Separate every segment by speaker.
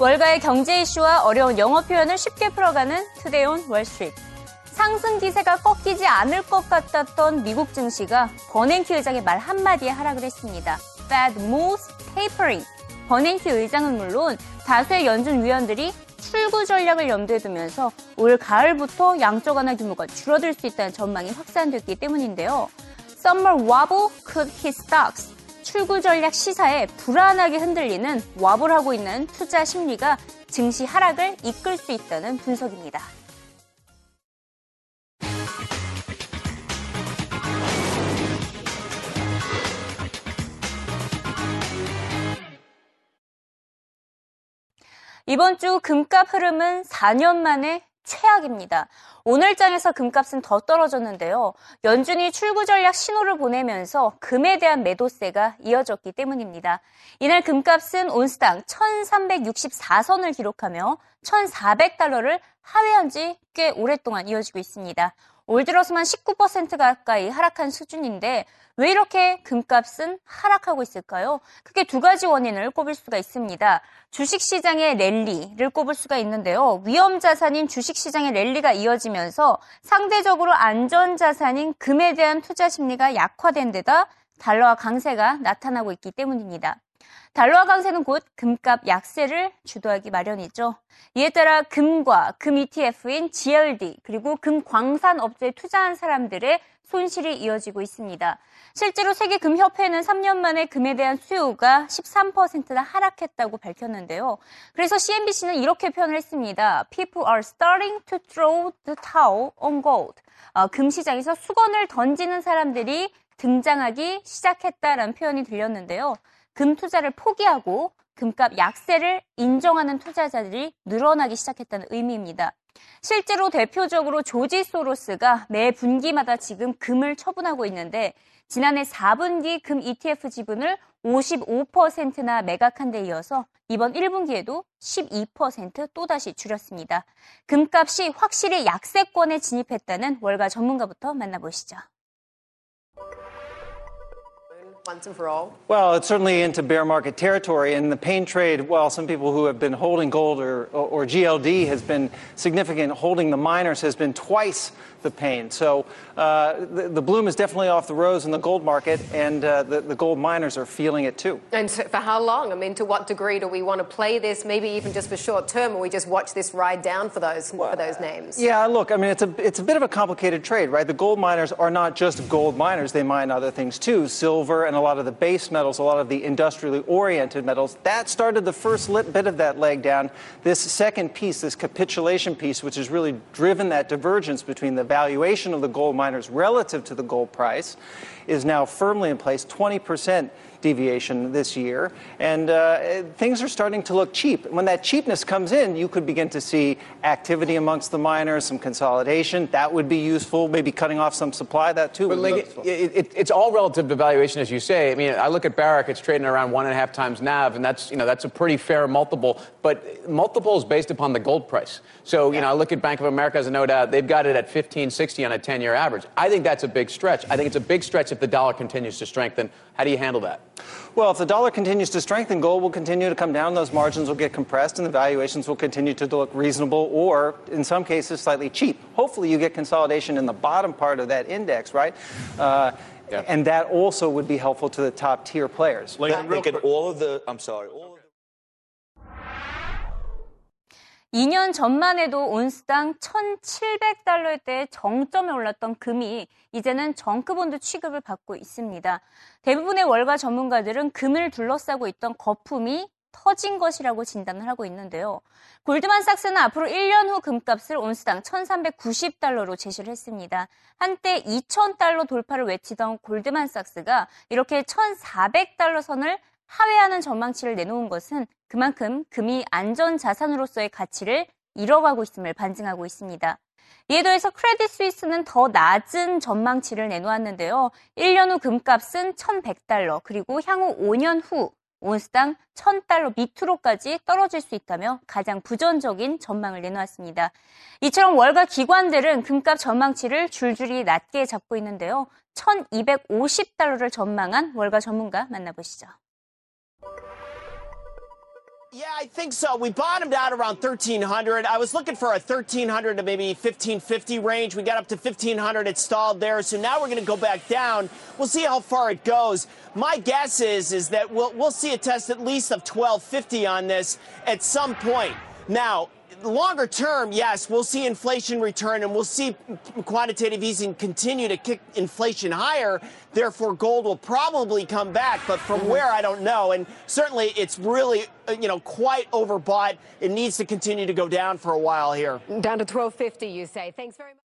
Speaker 1: 월가의 경제 이슈와 어려운 영어 표현을 쉽게 풀어가는 Today on Wall Street. 상승 기세가 꺾이지 않을 것 같았던 미국 증시가 버냉키 의장의 말 한마디에 하락을 했습니다. Fed moves tapering. 버냉키 의장은 물론 다수의 연준 위원들이 출구 전략을 염두에 두면서 올 가을부터 양적 완화 규모가 줄어들 수 있다는 전망이 확산됐기 때문인데요. Summer wobble could hit stocks. 출구 전략 시사에 불안하게 흔들리는 wobble하고 있는 투자 심리가 증시 하락을 이끌 수 있다는 분석입니다. 이번 주 금값 흐름은 4년 만에 최악입니다. 오늘장에서 금값은 더 떨어졌는데요. 연준이 출구 전략 신호를 보내면서 금에 대한 매도세가 이어졌기 때문입니다. 이날 금값은 온스당 1364선을 기록하며 1400달러를 하회한 지 꽤 오랫동안 이어지고 있습니다. 올 들어서만 19% 가까이 하락한 수준인데 왜 이렇게 금값은 하락하고 있을까요? 크게 두 가지 원인을 꼽을 수가 있습니다. 주식시장의 랠리를 꼽을 수가 있는데요. 위험자산인 주식시장의 랠리가 이어지면서 상대적으로 안전자산인 금에 대한 투자 심리가 약화된 데다 달러와 강세가 나타나고 있기 때문입니다. 달러화 강세는 곧 금값 약세를 주도하기 마련이죠. 이에 따라 금과 금 ETF인 GLD 그리고 금 광산 업체에 투자한 사람들의 손실이 이어지고 있습니다. 실제로 세계금협회는 3년 만에 금에 대한 수요가 13%나 하락했다고 밝혔는데요. 그래서 CNBC는 이렇게 표현을 했습니다. People are starting to throw the towel on gold. 어, 금 시장에서 수건을 던지는 사람들이 등장하기 시작했다라는 표현이 들렸는데요. 금 투자를 포기하고 금값 약세를 인정하는 투자자들이 늘어나기 시작했다는 의미입니다. 실제로 대표적으로 조지 소로스가 매 분기마다 지금 금을 처분하고 있는데 지난해 4분기 금 ETF 지분을 55%나 매각한 데 이어서 이번 1분기에도 12% 또다시 줄였습니다. 금값이 확실히 약세권에 진입했다는 월가 전문가부터 만나보시죠.
Speaker 2: Once and for all?
Speaker 3: Well, it's certainly into bear market territory. And the pain trade, well, some people who have been holding gold or, or, GLD has been significant. Holding the miners has been twice the pain. So uh, the, the, bloom is definitely off the rose in the gold market, and uh, the, the, gold miners are feeling it too.
Speaker 2: And for how long? I mean, to what degree do we want to play this? Maybe even just for short term, or we just watch this ride down for those well, for those names?
Speaker 3: Yeah, look, I mean, it's a it's a bit of a complicated trade, right? The gold miners are not just gold miners; they mine other things too, silver and a lot of the base metals, a lot of the industrially oriented metals. That started the first bit of that leg down. This second piece, this capitulation piece, which has really driven that divergence between the valuation of the gold miners relative to the gold price is now firmly in place, 20% deviation this year. And uh, things are starting to look cheap. When that cheapness comes in, you could begin to see activity amongst the miners, some consolidation. That would be useful. Maybe cutting off some supply. That too.
Speaker 4: But like, it, it, it's all relative to valuation, as you say. I mean, I look at Barrick; it's trading around one and a half times NAV, and that's you know that's a pretty fair multiple. But multiple is based upon the gold price. So you know, I look at Bank of America as a no doubt. They've got it at 1560 on a 10-year average. I think that's a big stretch. I think it's a big stretch if the dollar continues to strengthen. How do you handle that?
Speaker 3: Well, if the dollar continues to strengthen, gold will continue to come down, those margins will get compressed, and the valuations will continue to look reasonable or, in some cases, slightly cheap. Hopefully, you get consolidation in the bottom part of that index, right? Uh, yeah. And that also would be helpful to the top tier players.
Speaker 5: Like, look at all of the, I'm sorry, all
Speaker 1: 2년 전만 해도 온스당 1,700달러대 정점에 올랐던 금이 이제는 정크본드 취급을 받고 있습니다. 대부분의 월가 전문가들은 금을 둘러싸고 있던 거품이 터진 것이라고 진단을 하고 있는데요. 골드만삭스는 앞으로 1년 후 금값을 온스당 1,390달러로 제시를 했습니다. 한때 2,000달러 돌파를 외치던 골드만삭스가 이렇게 1,400달러 선을 하회하는 전망치를 내놓은 것은 그만큼 금이 안전 자산으로서의 가치를 잃어가고 있음을 반증하고 있습니다. 이에 더해서 크레딧 스위스는 더 낮은 전망치를 내놓았는데요. 1년 후 금값은 1,100달러, 그리고 향후 5년 후 온스당 1,000달러 밑으로까지 떨어질 수 있다며 가장 부정적인 전망을 내놓았습니다. 이처럼 월가 기관들은 금값 전망치를 줄줄이 낮게 잡고 있는데요. 1,250달러를 전망한 월가 전문가 만나보시죠.
Speaker 6: Yeah, I think so. We bottomed out around 1300. I was looking for a 1300 to maybe 1550 range. We got up to 1500. It stalled there. So now we're going to go back down. We'll see how far it goes. My guess is is that we'll we'll see a test at least of 1250 on this at some point. Now, longer term, yes, we'll see inflation return and we'll see quantitative easing continue to kick inflation higher. Therefore, gold will probably come back, but from where I don't know. And certainly, it's really uh, you know quite overbought. It needs to continue to go down for a while here.
Speaker 2: Down to 1250, you say. Thanks very much.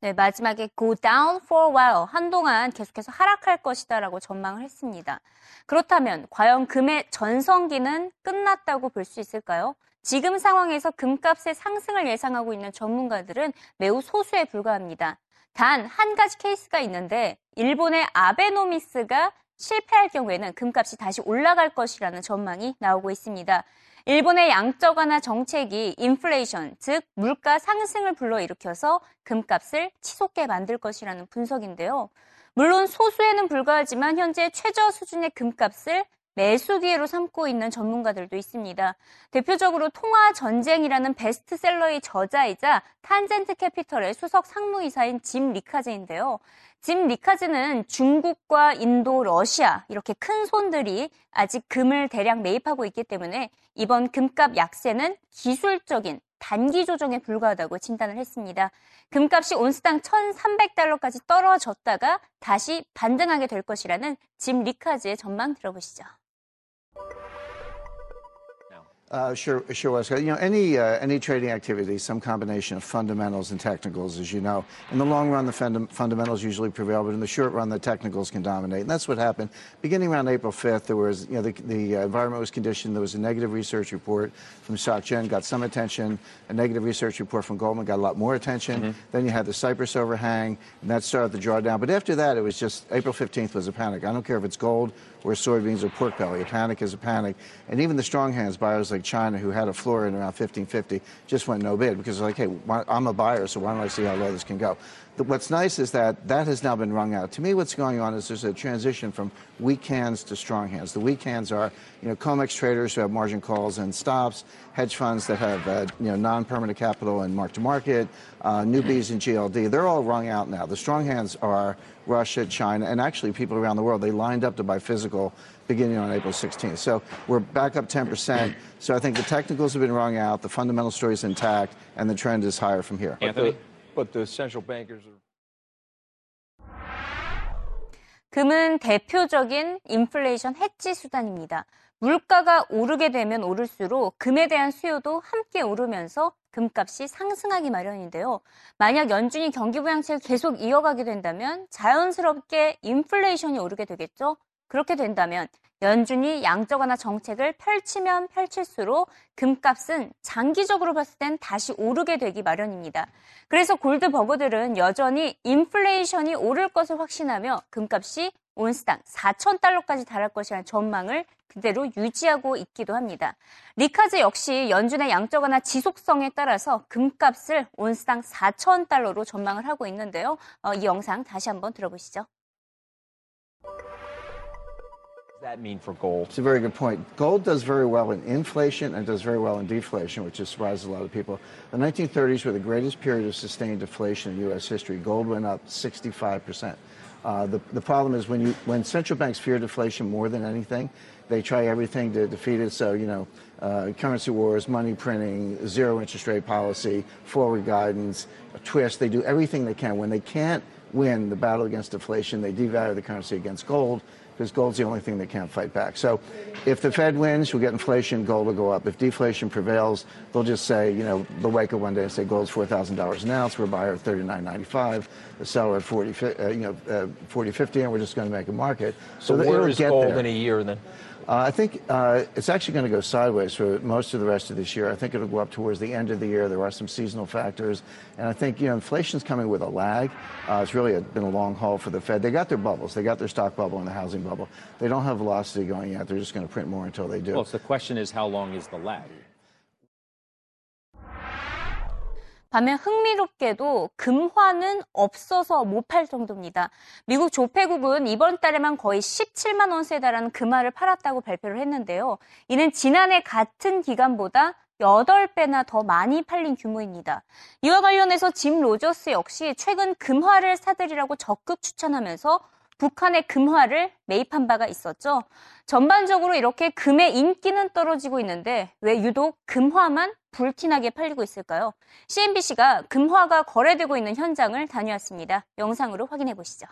Speaker 1: 네, 마지막에 go down for a while. 한동안 계속해서 하락할 것이다라고 전망을 했습니다. 그렇다면 과연 금의 전성기는 끝났다고 볼 수 있을까요? 지금 상황에서 금값의 상승을 예상하고 있는 전문가들은 매우 소수에 불과합니다. 단 한 가지 케이스가 있는데 일본의 아베노미스가 실패할 경우에는 금값이 다시 올라갈 것이라는 전망이 나오고 있습니다. 일본의 양적 완화 정책이 인플레이션, 즉 물가 상승을 불러일으켜서 금값을 치솟게 만들 것이라는 분석인데요. 물론 소수에는 불과하지만 현재 최저 수준의 금값을 매수 기회로 삼고 있는 전문가들도 있습니다. 대표적으로 통화 전쟁이라는 베스트셀러의 저자이자 탄젠트 캐피털의 수석 상무이사인 짐 리카즈인데요. 짐 리카즈는 중국과 인도, 러시아 이렇게 큰 손들이 아직 금을 대량 매입하고 있기 때문에 이번 금값 약세는 기술적인 단기 조정에 불과하다고 진단을 했습니다. 금값이 온스당 1,300달러까지 떨어졌다가 다시 반등하게 될 것이라는 짐 리카즈의 전망 들어보시죠.
Speaker 7: Uh, sure, sure was. You know, any uh, any trading activity, some combination of fundamentals and technicals, as you know. In the long run, the fundamentals usually prevail, but in the short run, the technicals can dominate, and that's what happened. Beginning around April 5th, there was, you know, the, the uh, environment was conditioned. There was a negative research report from SocGen, got some attention. A negative research report from Goldman got a lot more attention. Then you had the Cyprus overhang, and that started the drawdown. But after that, it was just April 15th was a panic. I don't care if it's gold or soybeans or pork belly. A panic is a panic. And even the strong hands buyers like China, who had a floor in around 1550, just went no bid because like, hey, why, I'm a buyer, so why don't I see how low this can go? What's nice is that that has now been wrung out. To me, what's going on is there's a transition from weak hands to strong hands. The weak hands are, you know, COMEX traders who have margin calls and stops, hedge funds that have, uh, you know, non-permanent capital and mark-to-market, uh, newbies and GLD. They're all wrung out now. The strong hands are Russia, China, and actually people around the world. They lined up to buy physical beginning on April 16th. So we're back up 10%. So I think the technicals have been wrung out, the fundamental story is intact, and the trend is higher from here.
Speaker 5: Anthony? But the central bankers are.
Speaker 1: 금은 대표적인 인플레이션 해지 수단입니다. 물가가 오르게 되면 오를수록 금에 대한 수요도 함께 오르면서 금값이 상승하기 마련인데요. 만약 연준이 경기 부양책을 계속 이어가게 된다면 자연스럽게 인플레이션이 오르게 되겠죠. 그렇게 된다면 연준이 양적 완화 정책을 펼치면 펼칠수록 금값은 장기적으로 봤을 땐 다시 오르게 되기 마련입니다. 그래서 골드 버거들은 여전히 인플레이션이 오를 것을 확신하며 금값이 온스당 4,000달러까지 달할 것이라는 전망을 그대로 유지하고 있기도 합니다. 리카즈 역시 연준의 양적 완화 지속성에 따라서 금값을 온스당 4,000달러로 전망을 하고 있는데요. 어, 이 영상 다시 한번 들어보시죠.
Speaker 5: That mean for gold?
Speaker 7: It's a very good point. Gold does very well in inflation and does very well in deflation, which has surprised a lot of people. The 1930s were the greatest period of sustained deflation in U.S. history. Gold went up 65%. Uh, the, the problem is when, you, when central banks fear deflation more than anything, they try everything to defeat it. So, you know, uh, currency wars, money printing, zero interest rate policy, forward guidance, a twist. They do everything they can. When they can't win the battle against deflation, they devalue the currency against gold because gold's the only thing that can't fight back. So if the Fed wins, we'll get inflation, gold will go up. If deflation prevails, they'll just say, you know, they'll wake up one day and say gold's $4,000 an ounce, we're a buyer at $39.95, the seller at 40, uh, you know, uh, 40, 50, and we're just going to make a market.
Speaker 5: So,
Speaker 7: that
Speaker 5: where
Speaker 7: get
Speaker 5: gold
Speaker 7: there.
Speaker 5: in a year and then?
Speaker 7: Uh, I think uh, it's actually going to go sideways for most of the rest of this year. I think it'll go up towards the end of the year. There are some seasonal factors, and I think you know inflation's coming with a lag. Uh, it's really a, been a long haul for the Fed. They got their bubbles. They got their stock bubble and the housing bubble. They don't have velocity going yet. They're just going to print more until they do.
Speaker 8: Well, so the question is, how long is the lag?
Speaker 1: 반면 흥미롭게도 금화는 없어서 못 팔 정도입니다. 미국 조폐국은 이번 달에만 거의 17만 원스에 달하는 금화를 팔았다고 발표를 했는데요. 이는 지난해 같은 기간보다 8배나 더 많이 팔린 규모입니다. 이와 관련해서 짐 로저스 역시 최근 금화를 사들이라고 적극 추천하면서 북한의 금화를 매입한 바가 있었죠. 전반적으로 이렇게 금의 인기는 떨어지고 있는데 왜 유독 금화만 불티나게 팔리고 있을까요? CNBC가 금화가 거래되고 있는 현장을 다녀왔습니다. 영상으로 확인해 보시죠.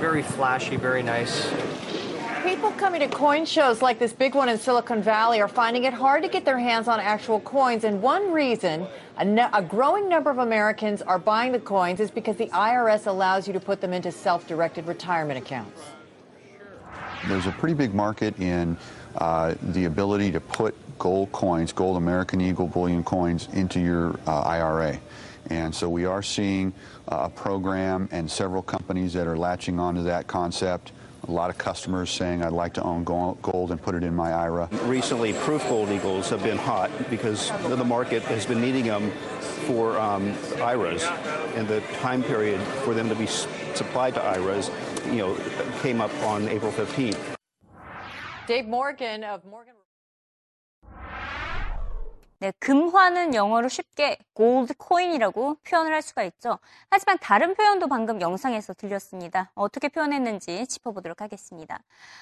Speaker 8: Very flashy, very nice.
Speaker 9: People coming to coin shows like this big one in Silicon Valley are finding it hard to get their hands on actual coins. And one reason a, no- a growing number of Americans are buying the coins is because the IRS allows you to put them into self directed retirement accounts.
Speaker 10: There's a pretty big market in uh, the ability to put gold coins, gold American Eagle bullion coins, into your uh, IRA. And so we are seeing uh, a program and several companies that are latching onto that concept. A lot of customers saying, I'd like to own gold gold and put it in my IRA.
Speaker 11: Recently, proof gold eagles have been hot because the market has been needing them for um, IRAs, and the time period for them to be supplied to IRAs, you know, came up on April 15th.
Speaker 9: Dave Morgan of Morgan.
Speaker 1: 네, 금화는 영어로 쉽게 골드 코인이라고 표현을 할 수가 있죠. 하지만 다른 표현도 방금 영상에서 들렸습니다. 어떻게 표현했는지 짚어보도록 하겠습니다.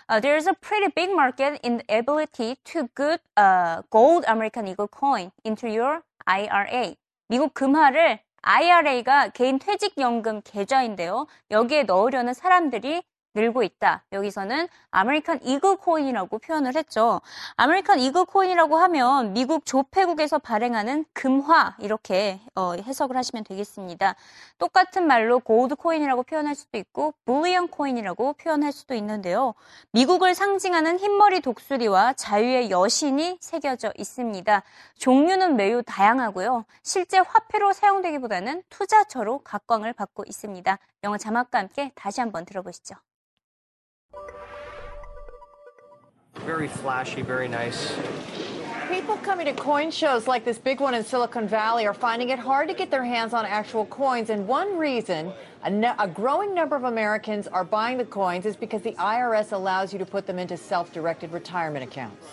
Speaker 1: Uh, there's a pretty big market in the ability to put uh, gold American Eagle coin into your IRA. 미국 금화를 IRA가 개인 퇴직연금 계좌인데요. 여기에 넣으려는 사람들이 늘고 있다. 여기서는 American Eagle coin이라고 표현을 했죠. American Eagle coin이라고 하면 미국 조폐국에서 발행하는 금화 이렇게 어, 해석을 하시면 되겠습니다. 똑같은 말로 gold coin이라고 표현할 수도 있고 bullion coin이라고 표현할 수도 있는데요. 미국을 상징하는 흰머리 독수리와 자유의 여신이 새겨져 있습니다. 종류는 매우 다양하고요. 실제 화폐로 사용되기보다는 투자처로 각광을 받고 있습니다. 영어 자막과 함께 다시 한번 들어보시죠.
Speaker 8: Very flashy, very nice.
Speaker 9: People coming to coin shows like this big one in Silicon Valley are finding it hard to get their hands on actual coins. And one reason a, no- a growing number of Americans are buying the coins is because the IRS allows you to put them into self directed retirement accounts.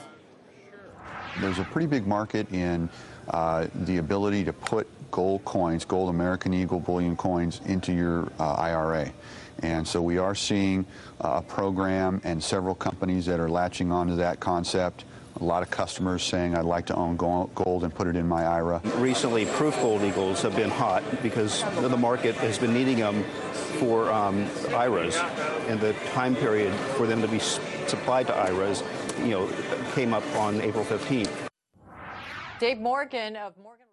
Speaker 10: There's a pretty big market in uh, the ability to put gold coins, gold American Eagle bullion coins, into your uh, IRA. And so we are seeing uh, a program and several companies that are latching onto that concept. A lot of customers saying, I'd like to own gold gold and put it in my IRA.
Speaker 11: Recently, proof gold eagles have been hot because the market has been needing them for um, IRAs, and the time period for them to be supplied to IRAs, you know, came up on April 15th.
Speaker 9: Dave Morgan of Morgan.